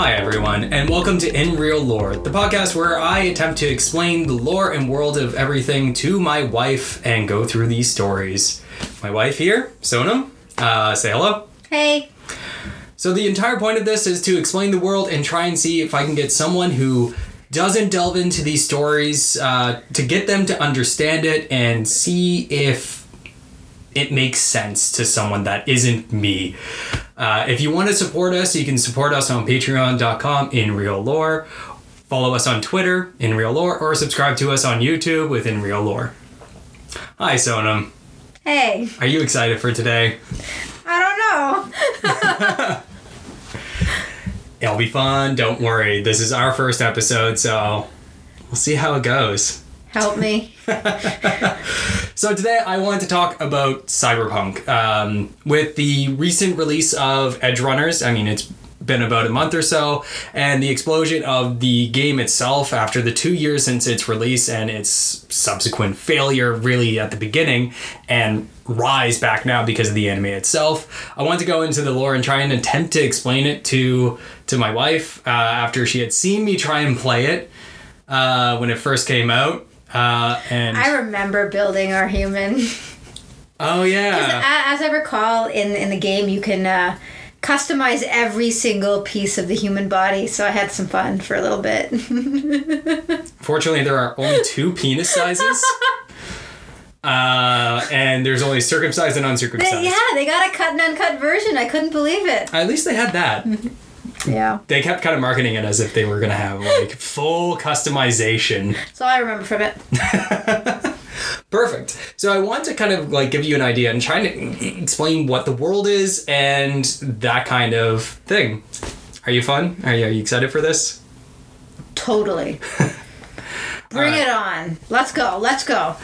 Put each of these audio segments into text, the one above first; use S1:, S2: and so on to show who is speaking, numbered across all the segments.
S1: Hi, everyone, and welcome to In Real Lore, the podcast where I attempt to explain the lore and world of everything to my wife and go through these stories. My wife here, Sonam, uh, say hello.
S2: Hey.
S1: So, the entire point of this is to explain the world and try and see if I can get someone who doesn't delve into these stories uh, to get them to understand it and see if it makes sense to someone that isn't me. Uh, if you want to support us, you can support us on patreon.com in real lore. Follow us on Twitter in real lore or subscribe to us on YouTube with in real lore. Hi, Sonam.
S2: Hey.
S1: Are you excited for today?
S2: I don't know.
S1: It'll be fun. Don't worry. This is our first episode, so we'll see how it goes.
S2: Help me.
S1: So today I wanted to talk about Cyberpunk. Um, with the recent release of Edgerunners, I mean it's been about a month or so, and the explosion of the game itself after the two years since its release and its subsequent failure, really at the beginning, and rise back now because of the anime itself. I wanted to go into the lore and try and attempt to explain it to to my wife uh, after she had seen me try and play it uh, when it first came out. Uh, and
S2: I remember building our human.
S1: oh yeah.
S2: As I recall, in in the game, you can uh, customize every single piece of the human body. So I had some fun for a little bit.
S1: Fortunately, there are only two penis sizes. Uh, and there's only circumcised and uncircumcised.
S2: yeah, they got a cut and uncut version. I couldn't believe it.
S1: At least they had that.
S2: Yeah.
S1: They kept kind of marketing it as if they were gonna have like full customization.
S2: That's all I remember from it.
S1: Perfect. So I want to kind of like give you an idea and try to explain what the world is and that kind of thing. Are you fun? Are you, are you excited for this?
S2: Totally. Bring
S1: Alright.
S2: it on. Let's go. Let's go.
S1: All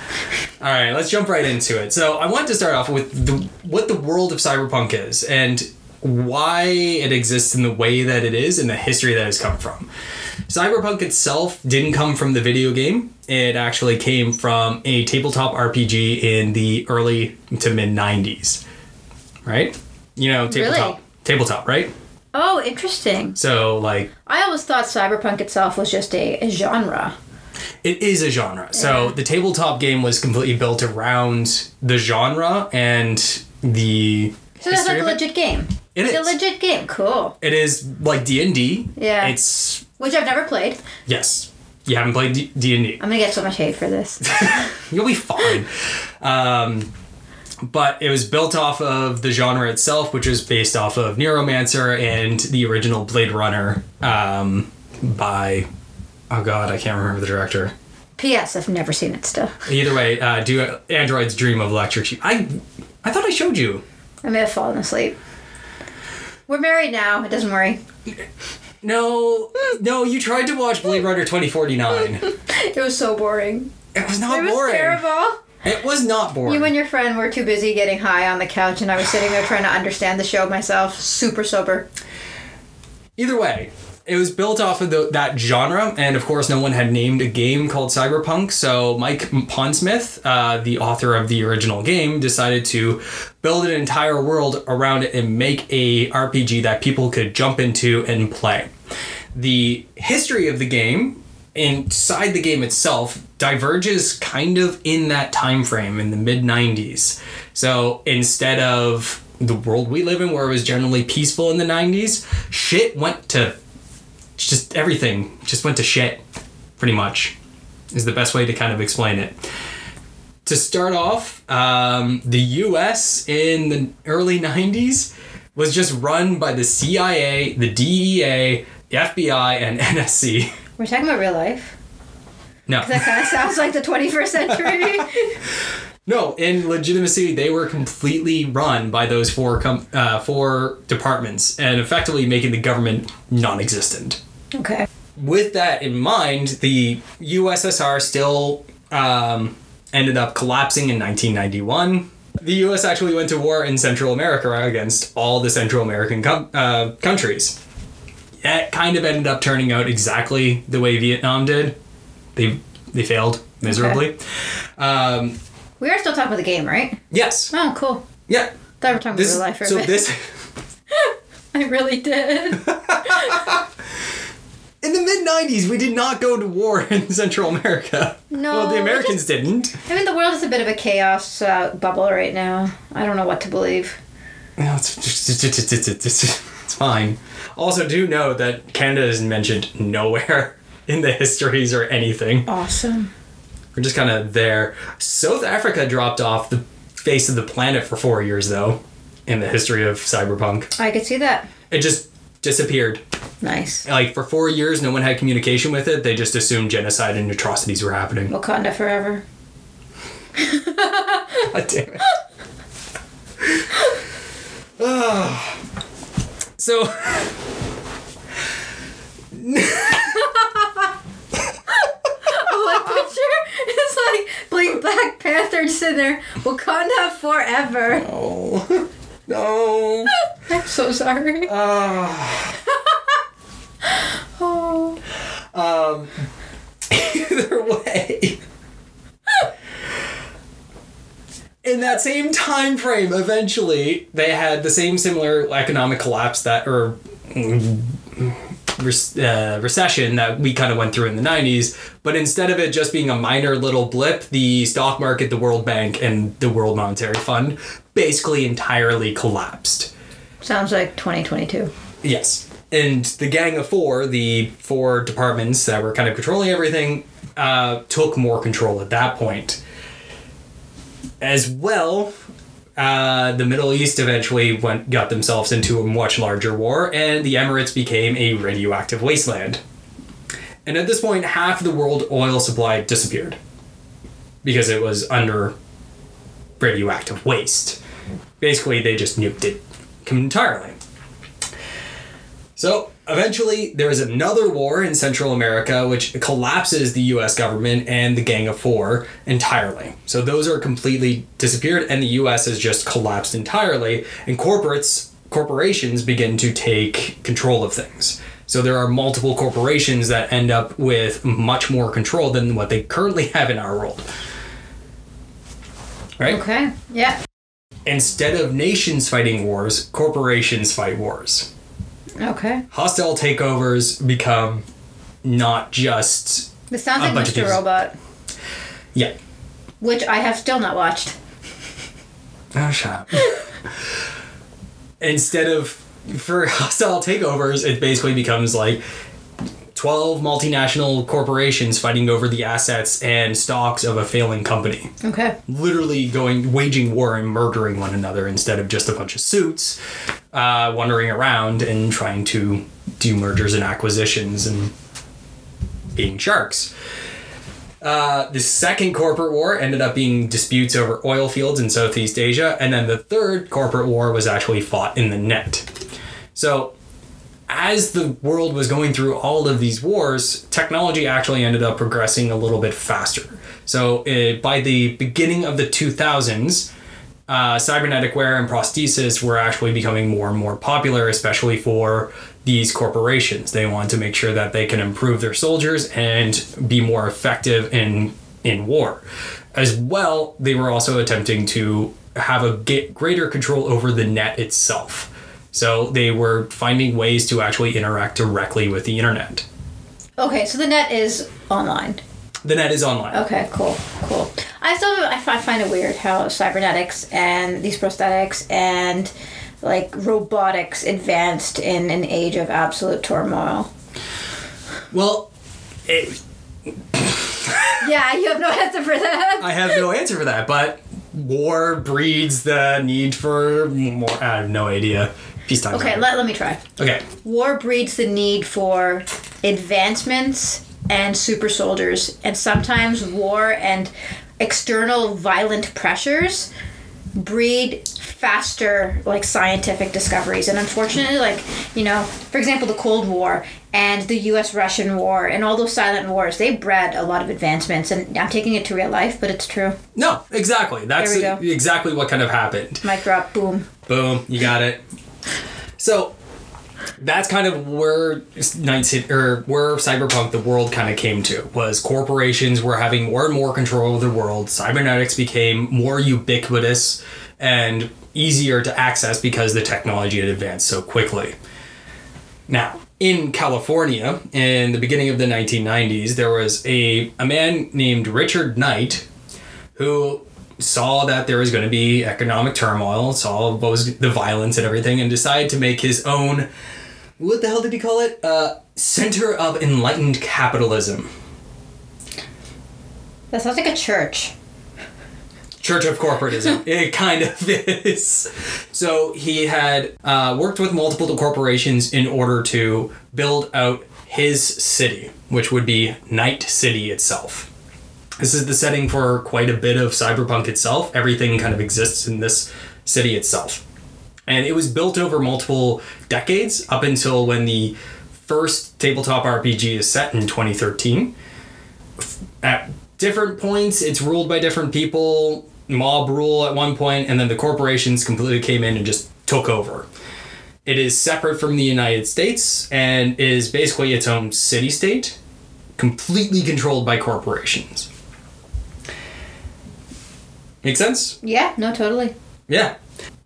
S1: right, let's jump right into it. So, I want to start off with the, what the world of cyberpunk is and why it exists in the way that it is and the history that it's come from. Cyberpunk itself didn't come from the video game. It actually came from a tabletop RPG in the early to mid 90s. Right? You know, tabletop.
S2: Really?
S1: Tabletop, right?
S2: Oh, interesting.
S1: So, like,
S2: I always thought cyberpunk itself was just a, a genre.
S1: It is a genre. So the tabletop game was completely built around the genre and the
S2: So that's like a legit game.
S1: It
S2: it's
S1: is.
S2: a legit game. Cool.
S1: It is like D and D.
S2: Yeah.
S1: It's
S2: Which I've never played.
S1: yes. You haven't played D and D.
S2: I'm gonna get so much hate for this.
S1: You'll be fine. Um, but it was built off of the genre itself, which is based off of Neuromancer and the original Blade Runner um, by oh god, I can't remember the director.
S2: P.S. I've never seen it still.
S1: Either way, uh, do Androids Dream of Electric Sheep. I I thought I showed you.
S2: I may have fallen asleep. We're married now. It doesn't worry.
S1: No, no, you tried to watch Blade Runner 2049.
S2: It was so boring.
S1: It was not
S2: It was
S1: boring.
S2: terrible.
S1: It was not boring.
S2: You and your friend were too busy getting high on the couch, and I was sitting there trying to understand the show myself. Super sober.
S1: Either way, it was built off of the, that genre, and of course, no one had named a game called Cyberpunk. So Mike Pondsmith, uh, the author of the original game, decided to build an entire world around it and make a RPG that people could jump into and play. The history of the game inside the game itself diverges kind of in that time frame in the mid 90s. So instead of the world we live in where it was generally peaceful in the 90s, shit went to just everything just went to shit pretty much is the best way to kind of explain it. To start off, um, the US in the early 90s was just run by the CIA, the DEA, the FBI, and NSC.
S2: We're talking about real life.
S1: No.
S2: That kind of sounds like the 21st century.
S1: No, in legitimacy, they were completely run by those four com- uh, four departments and effectively making the government non-existent.
S2: Okay.
S1: With that in mind, the USSR still um, ended up collapsing in 1991. The U.S. actually went to war in Central America against all the Central American com- uh, countries. That kind of ended up turning out exactly the way Vietnam did. They they failed miserably. Um,
S2: We are still talking about the game, right?
S1: yes.
S2: Oh, cool.
S1: Yeah.
S2: Thought we were talking
S1: This,
S2: about real life for a
S1: so
S2: bit.
S1: this
S2: I really did.
S1: In the mid 90s, we did not go to war in Central America.
S2: No,
S1: Well, the Americans didn't.
S2: I mean, the world is a bit of a chaos uh, bubble right now. I don't know what to believe.
S1: No, it's, it's, it's, it's, it's, it's fine. Also, do know that Canada is mentioned nowhere in the histories or anything.
S2: Awesome.
S1: We're just kind of there. South Africa dropped off the face of the planet for four years, though, in the history of cyberpunk.
S2: I could see that.
S1: It just disappeared.
S2: Nice.
S1: Like, for four years, no one had communication with it. They just assumed genocide and atrocities were happening.
S2: Wakanda forever.
S1: God damn it. So.
S2: I picture it's like like Black Panther in there. Wakanda forever.
S1: Oh. No.
S2: I'm so sorry.
S1: Ah.
S2: Oh.
S1: Um, either way, in that same time frame, eventually they had the same similar economic collapse that or uh, recession that we kind of went through in the 90s but instead of it just being a minor little blip the stock market the world bank and the world monetary fund basically entirely collapsed
S2: Sounds like 2022.
S1: Yes. And the Gang of Four, the four departments that were kind of controlling everything, uh, took more control at that point. As well, uh, the Middle East eventually went got themselves into a much larger war, and the Emirates became a radioactive wasteland. And at this point, half the world oil supply disappeared because it was under radioactive waste. Basically, they just nuked it entirely. So eventually, there is another war in Central America which collapses the US government and the Gang of Four entirely. So those are completely disappeared, and the US has just collapsed entirely, and corporates, corporations begin to take control of things. So there are multiple corporations that end up with much more control than what they currently have in our world. Right?
S2: Okay. Yeah.
S1: Instead of nations fighting wars, corporations fight wars.
S2: Okay.
S1: Hostile takeovers become not just
S2: This sounds
S1: A
S2: like
S1: bunch
S2: Mr.
S1: people.
S2: Robot,
S1: yeah.
S2: which I have still not watched.
S1: Oh, shut up. Instead of for hostile takeovers, it basically becomes like twelve multinational corporations fighting over the assets and stocks of a failing company.
S2: Okay.
S1: literally going waging war and murdering one another instead of just a bunch of suits uh, wandering around and trying to do mergers and acquisitions and being sharks. Uh, the second corporate war ended up being disputes over oil fields in Southeast Asia, and then the third corporate war was actually fought in the net. So, as the world was going through all of these wars, technology actually ended up progressing a little bit faster. So, uh, by the beginning of the 2000s, uh, cybernetic wear and prosthesis were actually becoming more and more popular, especially for these corporations. They want to make sure that they can improve their soldiers and be more effective in in war. As well, they were also attempting to have a greater control over the net itself. So they were finding ways to actually interact directly with the internet.
S2: Okay, so the net is online.
S1: The net is online.
S2: Okay, cool, cool. I still I find it weird how cybernetics and these prosthetics and like robotics advanced in an age of absolute turmoil.
S1: Well, it,
S2: Yeah, you have no answer for that.
S1: I have no answer for that, but war breeds the need for more. I have no idea. Peacetime.
S2: Okay, let, let me try.
S1: okay.
S2: War breeds the need for advancements and super soldiers, and sometimes war and external violent pressures breed faster like scientific discoveries and unfortunately like you know for example the cold war and the us russian war and all those silent wars they bred a lot of advancements and i'm taking it to real life but it's true
S1: No, exactly. That's
S2: There we go.
S1: exactly what kind of happened.
S2: mic drop boom
S1: Boom, you got it. So that's kind of where Night City or where cyberpunk the world kind of came to was corporations were having more and more control of the world. Cybernetics became more ubiquitous and easier to access because the technology had advanced so quickly. Now, in California in the beginning of the 1990s, there was a, a man named Richard Night who saw that there was going to be economic turmoil, saw what was the violence and everything, and decided to make his own. What the hell did he call it? Uh, Center of Enlightened Capitalism.
S2: That sounds like a church.
S1: Church of Corporatism. it kind of is. So he had uh, worked with multiple corporations in order to build out his city, which would be Night City itself. This is the setting for quite a bit of cyberpunk itself. Everything kind of exists in this city itself. And it was built over multiple decades up until when the first tabletop RPG is set in 2013. At different points, it's ruled by different people mob rule at one point, and then the corporations completely came in and just took over. It is separate from the United States and is basically its own city state, completely controlled by corporations. Make sense?
S2: Yeah, no, totally.
S1: Yeah.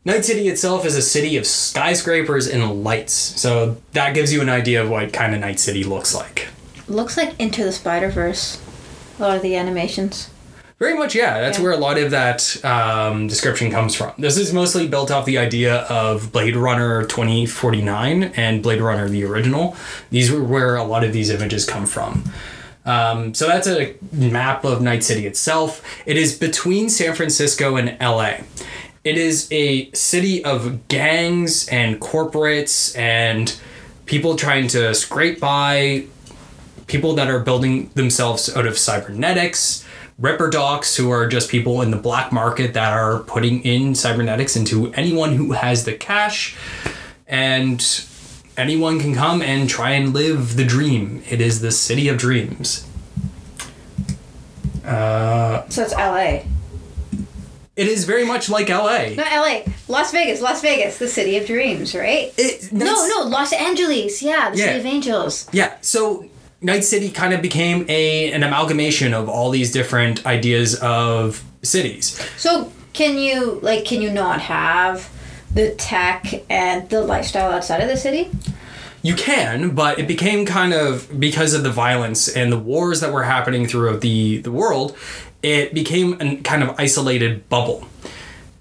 S1: Night City itself is a city of skyscrapers and lights, so that gives you an idea of what kind of Night City looks like.
S2: Looks like Into the Spider Verse. A lot of the animations.
S1: Very much, yeah. That's
S2: Yeah.
S1: where a lot of that um, description comes from. This is mostly built off the idea of Blade Runner 2049 and Blade Runner the original. These were where a lot of these images come from. Um, so that's a map of Night City itself. It is between San Francisco and LA. It is a city of gangs and corporates and people trying to scrape by, people that are building themselves out of cybernetics, Ripper docs, who are just people in the black market that are putting in cybernetics into anyone who has the cash, and anyone can come and try and live the dream. It is the city of dreams. Uh,
S2: So it's LA.
S1: it is very much like LA.
S2: Not LA. Las Vegas. Las Vegas, the city of dreams, right?
S1: It-
S2: No, no, Los Angeles. Yeah, the
S1: Yeah.
S2: city of angels.
S1: Yeah, so Night City kind of became a an amalgamation of all these different ideas of cities.
S2: So can you like can you not have the tech and the lifestyle outside of the city?
S1: You can, but it became kind of because of the violence and the wars that were happening throughout the the world, it became a kind of isolated bubble.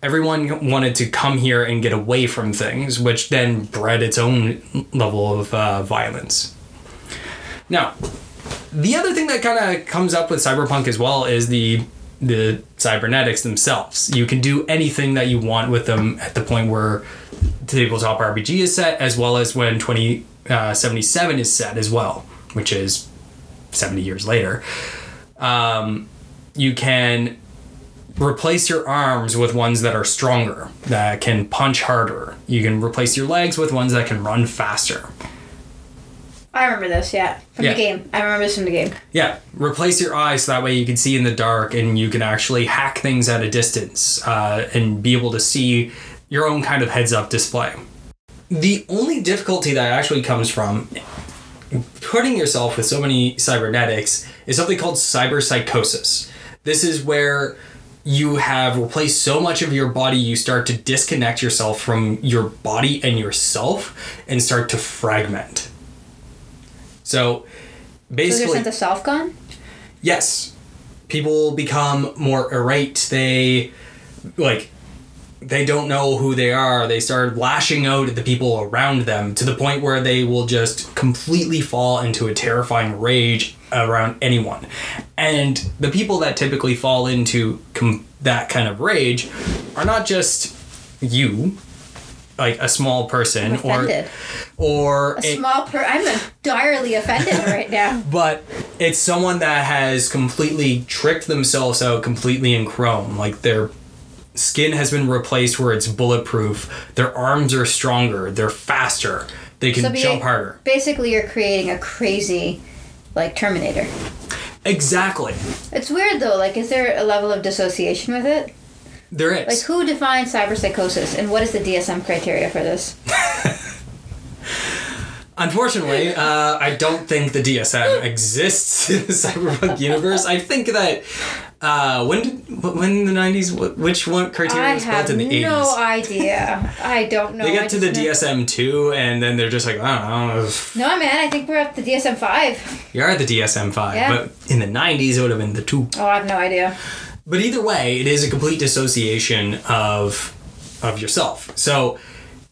S1: Everyone wanted to come here and get away from things, which then bred its own level of uh, violence. Now, the other thing that kind of comes up with cyberpunk as well is the the cybernetics themselves. You can do anything that you want with them at the point where tabletop RPG is set, as well as when 2077 is set as well, which is 70 years later. Um, you can replace your arms with ones that are stronger, that can punch harder. You can replace your legs with ones that can run faster.
S2: I remember this, yeah. From
S1: Yeah.
S2: the game. I remember this from the game.
S1: Yeah, replace your eyes so that way you can see in the dark and you can actually hack things at a distance uh, and be able to see your own kind of heads up display. The only difficulty that actually comes from putting yourself with so many cybernetics is something called cyberpsychosis. This is where you have replaced so much of your body you start to disconnect yourself from your body and yourself and start to fragment. So
S2: So
S1: basically
S2: there's sense of self gone?
S1: yes people become more irate they like they don't know who they are. They start lashing out at the people around them to the point where they will just completely fall into a terrifying rage around anyone. And the people that typically fall into com- that kind of rage are not just you like a small person or or
S2: A
S1: a-
S2: small per I'm direly offended right now.
S1: but it's someone that has completely tricked themselves out completely in chrome. Like their skin has been replaced where it's bulletproof. Their arms are stronger. They're faster. They can
S2: So
S1: jump harder.
S2: Basically you're creating a crazy like Terminator.
S1: exactly.
S2: It's weird though, like is there a level of dissociation with it?
S1: there is.
S2: Like who defines cyberpsychosis and what is the DSM criteria for this?
S1: Unfortunately, uh, I don't think the DSM exists in the cyberpunk universe. I think that uh, when did when in the nineties? Which one criteria
S2: I
S1: was built in the eighties?
S2: no idea. I don't know.
S1: they
S2: I
S1: get to the DSM two, and then they're just like, I don't know.
S2: No, man. I think we're at the DSM five.
S1: You're at the DSM five,
S2: Yeah.
S1: but in the nineties it would have been the two.
S2: Oh, I have no idea.
S1: But either way, it is a complete dissociation of of yourself. So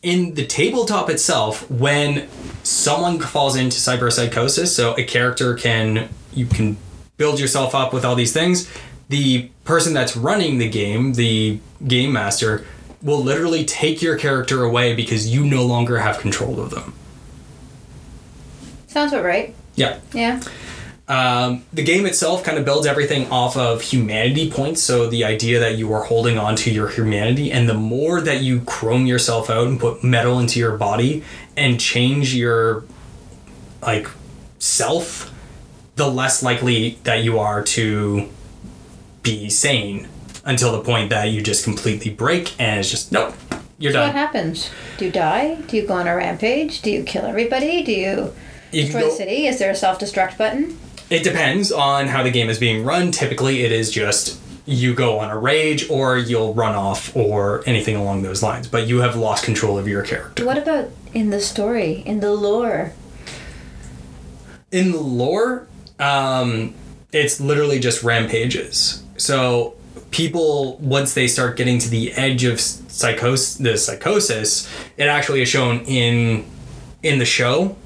S1: in the tabletop itself, when someone falls into cyberpsychosis, so a character can you can build yourself up with all these things, the person that's running the game, the game master, will literally take your character away because you no longer have control of them.
S2: Sounds about right.
S1: Yeah.
S2: Yeah.
S1: Um, the game itself kind of builds everything off of humanity points. So the idea that you are holding on to your humanity, and the more that you chrome yourself out and put metal into your body and change your like self, the less likely that you are to be sane until the point that you just completely break and it's just nope, you're
S2: So what happens? Do you die? Do you go on a rampage? Do you kill everybody? Do you
S1: You
S2: destroy
S1: go-
S2: the city? Is there a self destruct button?
S1: It depends on how the game is being run. Typically, it is just you go on a rage or you'll run off or anything along those lines, but you have lost control of your character.
S2: What about in the story, in the lore?
S1: In the lore, um, it's literally just rampages. So people, once they start getting to the edge of psychos, the psychosis, it actually is shown in in the show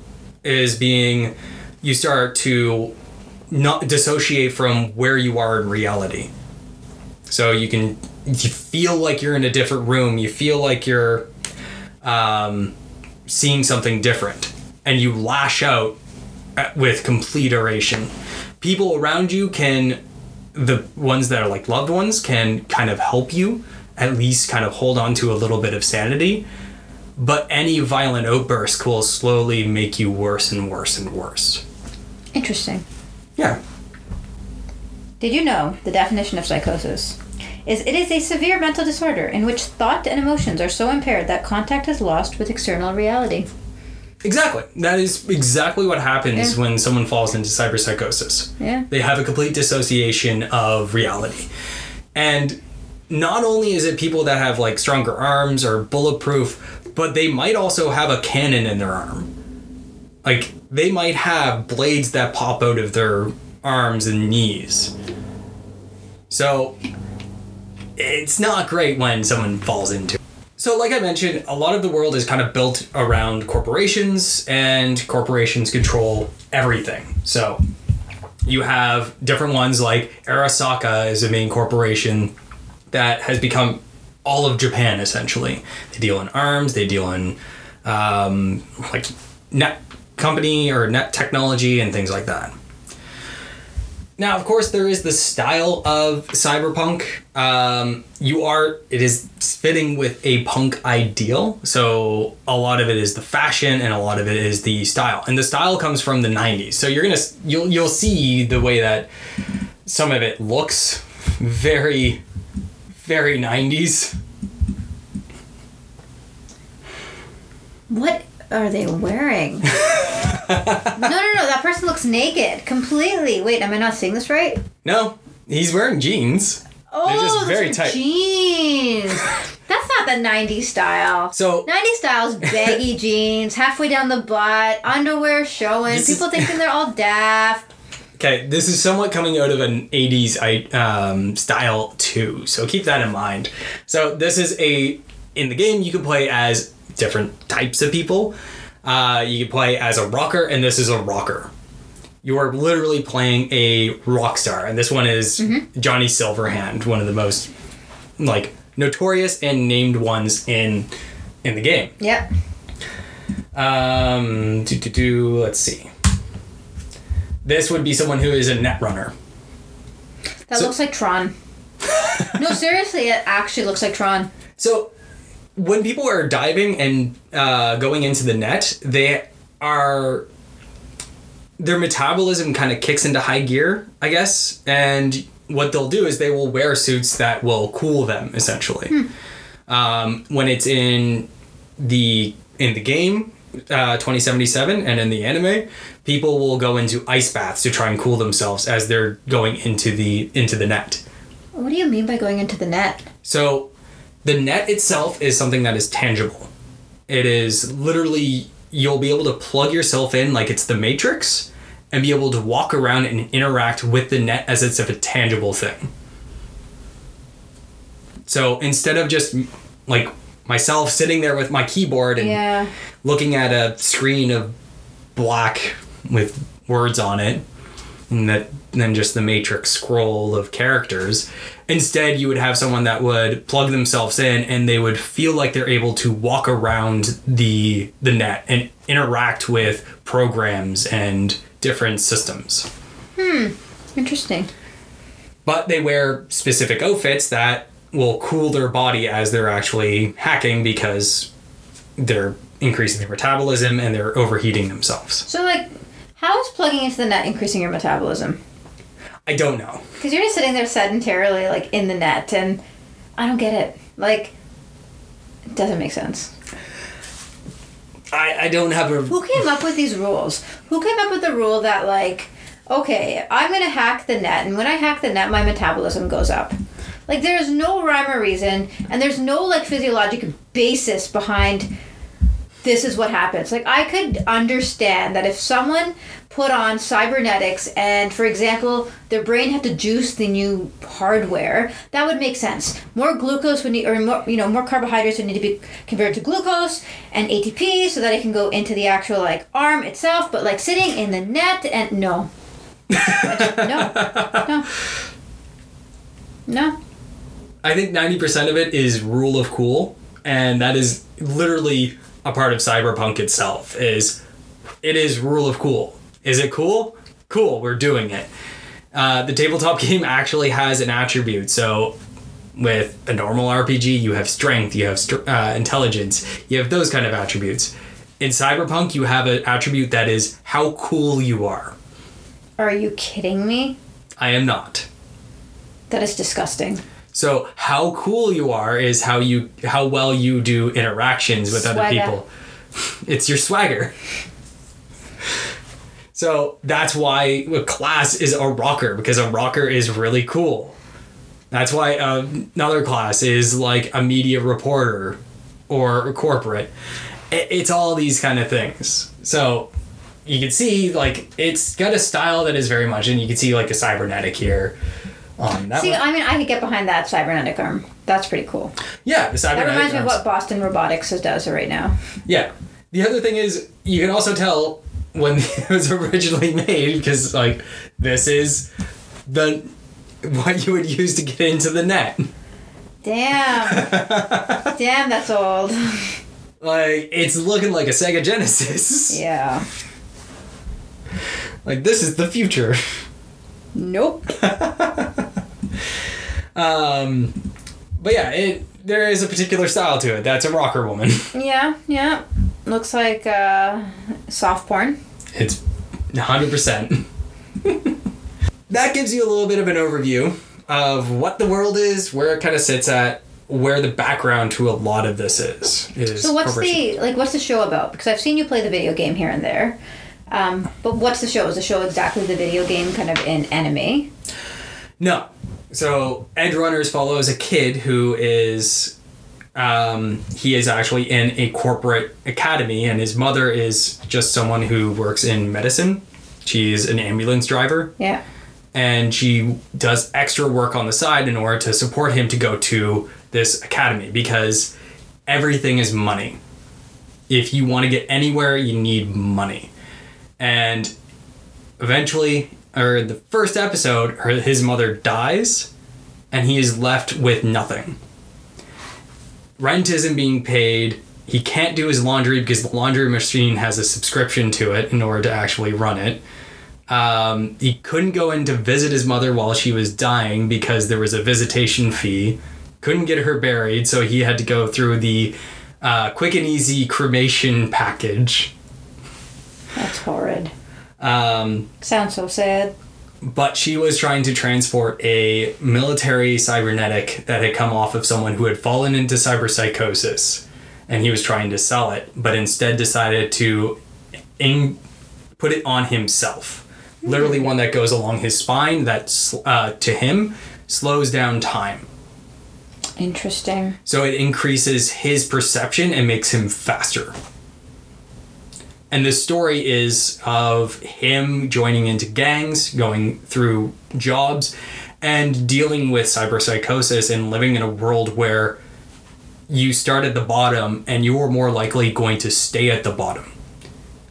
S1: is being you start to not dissociate from where you are in reality. So you can you feel like you're in a different room. You feel like you're um, seeing something different, and you lash out at- with complete oration. People around you can, the ones that are like loved ones, can kind of help you at least kind of hold on to a little bit of sanity. But any violent outburst will slowly make you worse and worse and worse.
S2: Interesting.
S1: Yeah.
S2: Did you know the definition of psychosis? Is it is a severe mental disorder in which thought and emotions are so impaired that contact is lost with external reality.
S1: Exactly. That is exactly what happens
S2: Yeah.
S1: when someone falls into cyberpsychosis.
S2: Yeah.
S1: They have a complete dissociation of reality. And not only is it people that have like stronger arms or bulletproof, but they might also have a cannon in their arm. Like they might have blades that pop out of their arms and knees. So it's not great when someone falls into it. So, like I mentioned, a lot of the world is kind of built around corporations, and corporations control everything. So, you have different ones like Arasaka is a main corporation that has become all of Japan essentially. They deal in arms, they deal in um, like company or net technology and things like that. Now, of course, there is the style of cyberpunk. Um, you are it is fitting with a punk ideal, so a lot of it is the fashion and a lot of it is the style. And the style comes from the '90s, so you're gonna you'll you'll see the way that some of it looks very very '90s.
S2: What are they wearing? no, no, no. That person looks naked completely. Wait, am I not seeing this right?
S1: No, he's wearing jeans.
S2: Oh,
S1: just
S2: those
S1: very
S2: are
S1: tight.
S2: jeans. That's not the 90s style.
S1: So
S2: 90s style's baggy jeans, halfway down the butt, underwear showing,
S1: This is-
S2: people thinking they're all daft.
S1: Okay, this is somewhat coming out of an 80s I- um, style too, so keep that in mind. So, this is a. In the game, you can play as different types of people. Uh, you can play as a rocker, and this is a rocker. You are literally playing a rock star, and this one is Johnny Silverhand, one of the most like notorious and named ones in in the game.
S2: Yep.
S1: Um, do, do, do, let's see. This would be someone who is a net runner.
S2: That
S1: So-
S2: looks like Tron. no, seriously, it actually looks like Tron.
S1: So when people are diving and uh, going into the net, they are their metabolism kind of kicks into high gear, I guess, and what they'll do is they will wear suits that will cool them essentially. Um, when it's in the in the game, uh, 2077 and in the anime people will go into ice baths to try and cool themselves as they're going into the into the net
S2: What do you mean by going into the net?
S1: so the net itself is something that is tangible it is literally you'll be able to plug yourself in like it's the matrix and be able to walk around and interact with the net as it's a tangible thing so instead of just like myself sitting there with my keyboard and
S2: Yeah.
S1: looking at a screen of black with words on it and that and then just the matrix scroll of characters instead you would have someone that would plug themselves in and they would feel like they're able to walk around the the net and interact with programs and different systems Hmm,
S2: Interesting.
S1: but they wear specific outfits that will cool their body as they're actually hacking because they're increasing their metabolism and they're overheating themselves
S2: So, like, how is plugging into the net increasing your metabolism?
S1: I don't know
S2: Because you're just sitting there sedentarily, like, in the net, and I don't get it. Like, it doesn't make sense.
S1: I, I don't have a
S2: Who came up with these rules? Who came up with the rule that, like, okay, I'm gonna hack the net, and when I hack the net, my metabolism goes up? Like, there's no rhyme or reason, and there's no, like, physiologic basis behind this is what happens. Like, I could understand that if someone put on cybernetics and, for example, their brain had to juice the new hardware, that would make sense. More glucose would need, or more, you know, more carbohydrates would need to be converted to glucose and ATP so that it can go into the actual, like, arm itself. But, like, sitting in the net and no. No. No. No.
S1: I think 90% of it is rule of cool and that is literally a part of cyberpunk itself is it is rule of cool. Is it cool? Cool, we're doing it. Uh, the tabletop game actually has an attribute. So with a normal RPG, you have strength, you have str- uh, intelligence, you have those kind of attributes. In cyberpunk, you have an attribute that is how cool you are.
S2: Are you kidding me?
S1: I am not.
S2: That is disgusting.
S1: So how cool you are is how you how well you do interactions with other people. It's your swagger. So that's why a class is a rocker because a rocker is really cool. That's why uh, another class is like a media reporter or a corporate. It's all these kind of things. So you can see like it's got a style that is very much, and you can see like a cybernetic here. On that
S2: See,
S1: one.
S2: I mean, I could get behind that cybernetic arm. That's pretty cool.
S1: Yeah, the cybernetic.
S2: That reminds me of what Boston Robotics does right now.
S1: Yeah. The other thing is, you can also tell when it was originally made because, like, this is the what you would use to get into the net.
S2: Damn. Damn, that's old.
S1: Like, it's looking like a Sega Genesis.
S2: Yeah.
S1: Like, this is the future.
S2: Nope.
S1: Um, but yeah, it there is a particular style to it. That's a rocker woman.
S2: Yeah, yeah. Looks like uh, soft porn.
S1: It's 100%. that gives you a little bit of an overview of what the world is, where it kind of sits at, where the background to a lot of this is. is
S2: So what's the like? What's the show about? Because I've seen you play the video game here and there. Um, but what's the show? Is the show exactly the video game, kind of in anime?
S1: No. So Edgerunners follows a kid who is um, he is actually in a corporate academy and his mother is just someone who works in medicine. She's an ambulance driver
S2: Yeah.
S1: and she does extra work on the side in order to support him to go to this academy because everything is money. If you want to get anywhere, you need money. And eventually, or the first episode, her, his mother dies and he is left with nothing. Rent isn't being paid. He can't do his laundry because the laundry machine has a subscription to it in order to actually run it. Um, he couldn't go in to visit his mother while she was dying because there was a visitation fee. Couldn't get her buried, so he had to go through the uh, quick and easy cremation package.
S2: That's horrid.
S1: Um,
S2: Sounds so sad.
S1: but she was trying to transport a military cybernetic that had come off of someone who had fallen into cyberpsychosis. and he was trying to sell it, but instead decided to in, put it on himself. Literally, one that goes along his spine that uh, to him slows down time.
S2: Interesting.
S1: So it increases his perception and makes him faster. And the story is of him joining into gangs, going through jobs, and dealing with cyberpsychosis and living in a world where you start at the bottom and you're more likely going to stay at the bottom.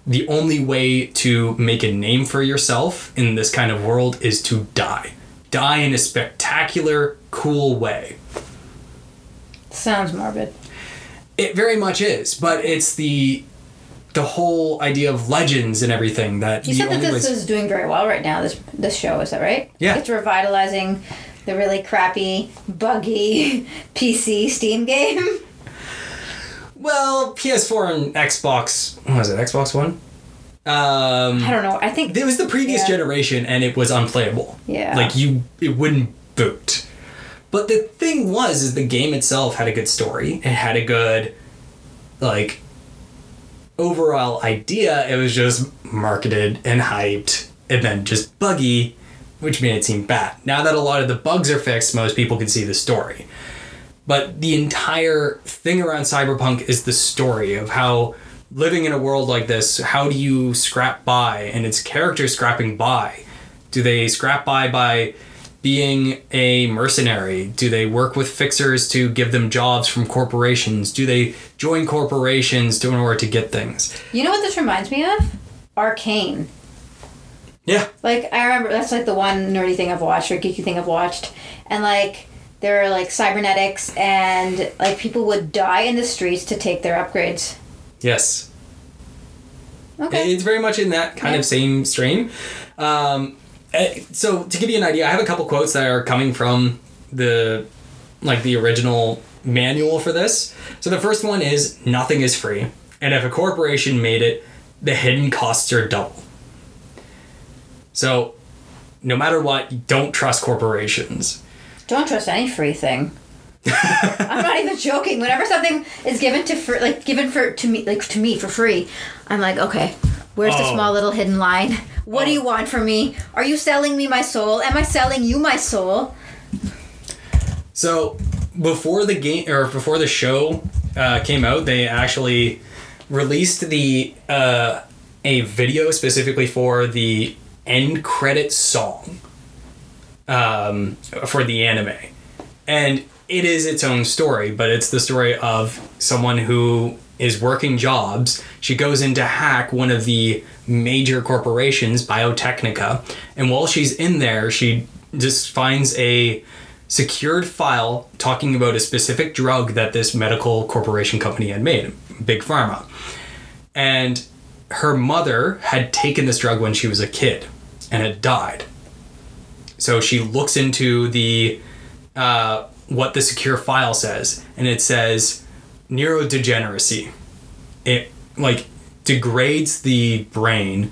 S1: The only way to make a name for yourself in this kind of world is to die. Die in a spectacular, cool way.
S2: Sounds morbid.
S1: It very much is, but it's the the whole idea of legends and everything that
S2: You said that this
S1: ways-
S2: is doing very well right now. This this show is that right?
S1: Yeah.
S2: It's revitalizing the really crappy, buggy PC Steam game.
S1: well PS4 and Xbox. What was it? Xbox One. Um,
S2: I don't know. I think
S1: it was the previous
S2: Yeah.
S1: generation, and it was unplayable.
S2: Yeah.
S1: like you, it wouldn't boot. But the thing was, is the game itself had a good story. It had a good, like, overall idea. It was just marketed and hyped, and then just buggy, which made it seem bad. Now that a lot of the bugs are fixed, most people can see the story. But the entire thing around Cyberpunk is the story of how living in a world like this, how do you scrap by? And it's characters scrapping by. Do they scrap by by being a mercenary? Do they work with fixers to give them jobs from corporations? Do they join corporations to, in order to get things?
S2: you know what this reminds me of? Arcane.
S1: Yeah.
S2: Like I remember that's like the one nerdy thing I've watched or geeky thing I've watched, and like there are like cybernetics and like people would die in the streets to take their upgrades.
S1: Yes.
S2: Okay.
S1: It's very much in that kind
S2: Yeah.
S1: of same stream. Um, Uh, so to give you an idea, I have a couple quotes that are coming from the like the original manual for this. So the first one is nothing is free, and if a corporation made it, the hidden costs are double. So no matter what, don't trust corporations.
S2: Don't trust any free thing. I'm not even joking. Whenever something is given to for like given for to me like to me for free, I'm like, okay, where's the
S1: Oh.
S2: small little hidden line? What do
S1: Oh.
S2: you want from me? Are you selling me my soul? Am I selling you my soul?
S1: So before the game or before the show uh, came out, they actually released the uh, a video specifically for the end credit song um, for the anime, and it is its own story. But it's the story of someone who is working jobs. She goes in to hack one of the major corporations, Biotechnica, and while she's in there, she just finds a secured file talking about a specific drug that this medical corporation company had made, Big Pharma. And her mother had taken this drug when she was a kid and had died. So she looks into the uh, what the secure file says, and it says neurodegeneracy. It like degrades the brain.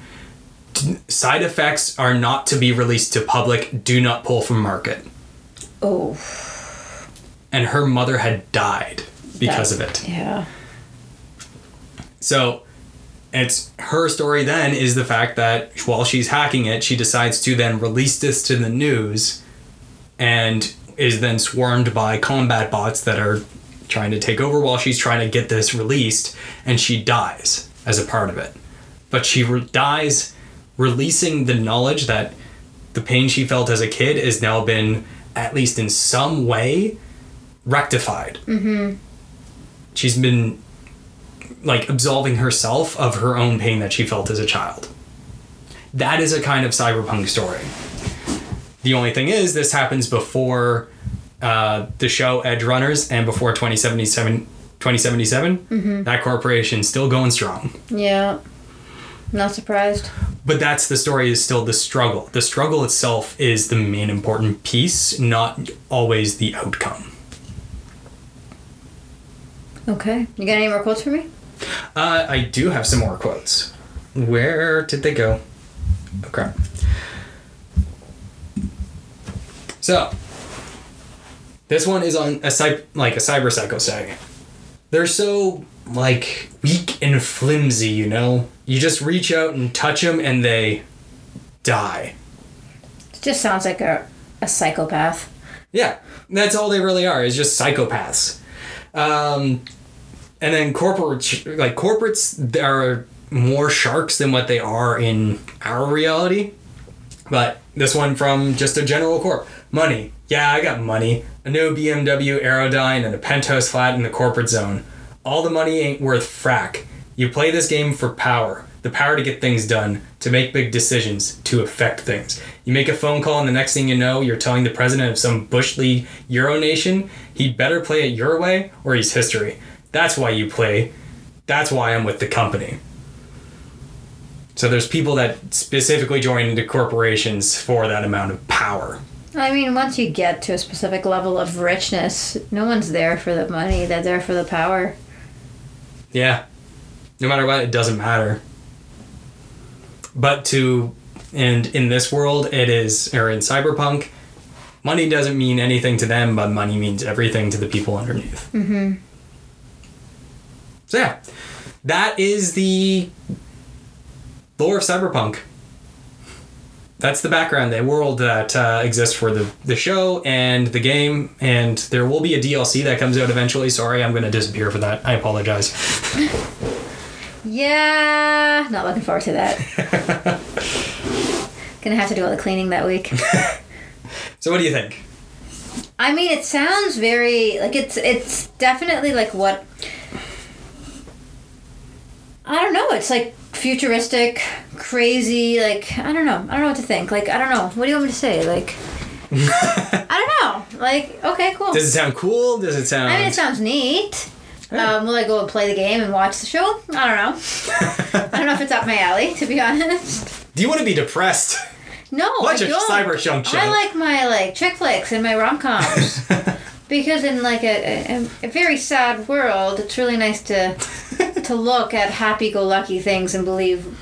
S1: Side effects are not to be released to public. Do not pull from market
S2: Oh,
S1: and her mother had died because of it.
S2: yeah.
S1: So it's her story then is the fact that while she's hacking it, she decides to then release this to the news and is then swarmed by combat bots that are trying to take over while she's trying to get this released and she dies as a part of it. But she re- dies releasing the knowledge that the pain she felt as a kid has now been at least in some way rectified. Mm-hmm. She's been like absolving herself of her own pain that she felt as a child. That is a kind of cyberpunk story. The only thing is, this happens before uh, the show Edgerunners and before 2077. 2077, that corporation's still going strong.
S2: Yeah. Not surprised.
S1: But that's the story is still the struggle. The struggle itself is the main important piece, not always the outcome.
S2: Okay. You got any more quotes for me?
S1: Uh, I do have some more quotes. Where did they go? Oh crap. So, this one is on a cy- like a cyber psycho sag. They're so like weak and flimsy, you know? You just reach out and touch them and they die.
S2: It just sounds like a, a psychopath.
S1: Yeah, that's all they really are, is just psychopaths. Um, and then corporate, like corporates, there are more sharks than what they are in our reality. But this one from just a general corp. Money. Yeah, I got money. A new BMW Aerodyne and a penthouse flat in the corporate zone. All the money ain't worth frack. You play this game for power. The power to get things done, to make big decisions, to affect things. You make a phone call, and the next thing you know, you're telling the president of some Bush League Euro nation he'd better play it your way or he's history. That's why you play. That's why I'm with the company. So there's people that specifically join into corporations for that amount of power.
S2: I mean, once you get to a specific level of richness, no one's there for the money, they're there for the power.
S1: Yeah. No matter what, it doesn't matter. But to, and in this world, it is, or in Cyberpunk, money doesn't mean anything to them, but money means everything to the people underneath. Mm-hmm. So yeah, that is the lore of Cyberpunk. That's the background, the world that uh, exists for the, the show and the game, and there will be a DLC that comes out eventually. Sorry, I'm going to disappear for that. I apologize.
S2: Yeah, not looking forward to that. Gonna have to do all the cleaning that week.
S1: So, what do you think?
S2: I mean, it sounds very like it's it's definitely like what I don't know. It's like futuristic, crazy. Like I don't know. I don't know what to think. Like I don't know. What do you want me to say? Like I don't know. Like okay, cool.
S1: Does it sound cool? Does it sound?
S2: I mean, it sounds neat. Um, will I go and play the game and watch the show? I don't know. I don't know if it's up my alley, to be honest.
S1: do you want to be depressed?
S2: No,
S1: Watch
S2: I
S1: a
S2: don't.
S1: cyber show.
S2: I like my like chick flicks and my rom coms because in like a, a, a very sad world, it's really nice to to look at happy go lucky things and believe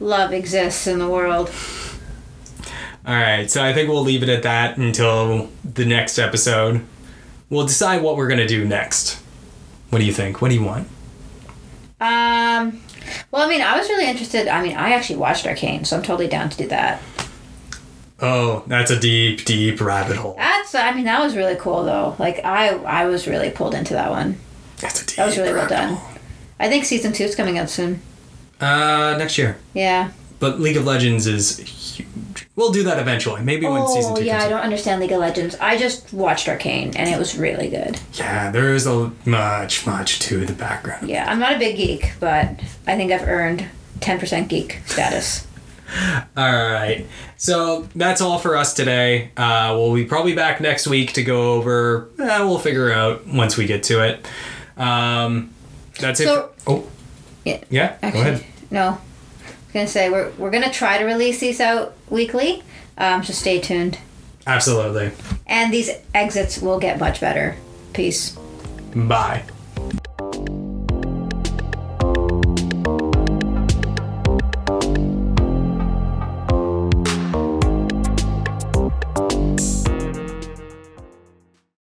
S2: love exists in the world.
S1: All right, so I think we'll leave it at that until the next episode. We'll decide what we're gonna do next. What do you think? What do you want?
S2: Um, well, I mean, I was really interested. I mean, I actually watched Arcane, so I'm totally down to do that.
S1: Oh, that's a deep, deep rabbit hole.
S2: That's, I mean, that was really cool though. Like, I, I was really pulled into that one.
S1: That's a deep.
S2: That was really well done.
S1: hole.
S2: I think season two is coming out soon.
S1: Uh, next year.
S2: Yeah.
S1: But League of Legends is huge. We'll do that eventually. Maybe when season
S2: Oh
S1: two
S2: yeah, I don't understand League of Legends. I just watched Arcane, and it was really good.
S1: Yeah, there's a much, much to the background.
S2: Yeah, I'm not a big geek, but I think I've earned 10% geek status.
S1: All right. So that's all for us today. Uh, we'll be probably back next week to go over. Uh, we'll figure out once we get to it. Um, that's it.
S2: So-
S1: for- oh,
S2: Yeah.
S1: yeah.
S2: Actually,
S1: go ahead.
S2: no. I was gonna say we're we're gonna try to release these out weekly, um, so stay tuned.
S1: Absolutely.
S2: And these exits will get much better. Peace.
S1: Bye.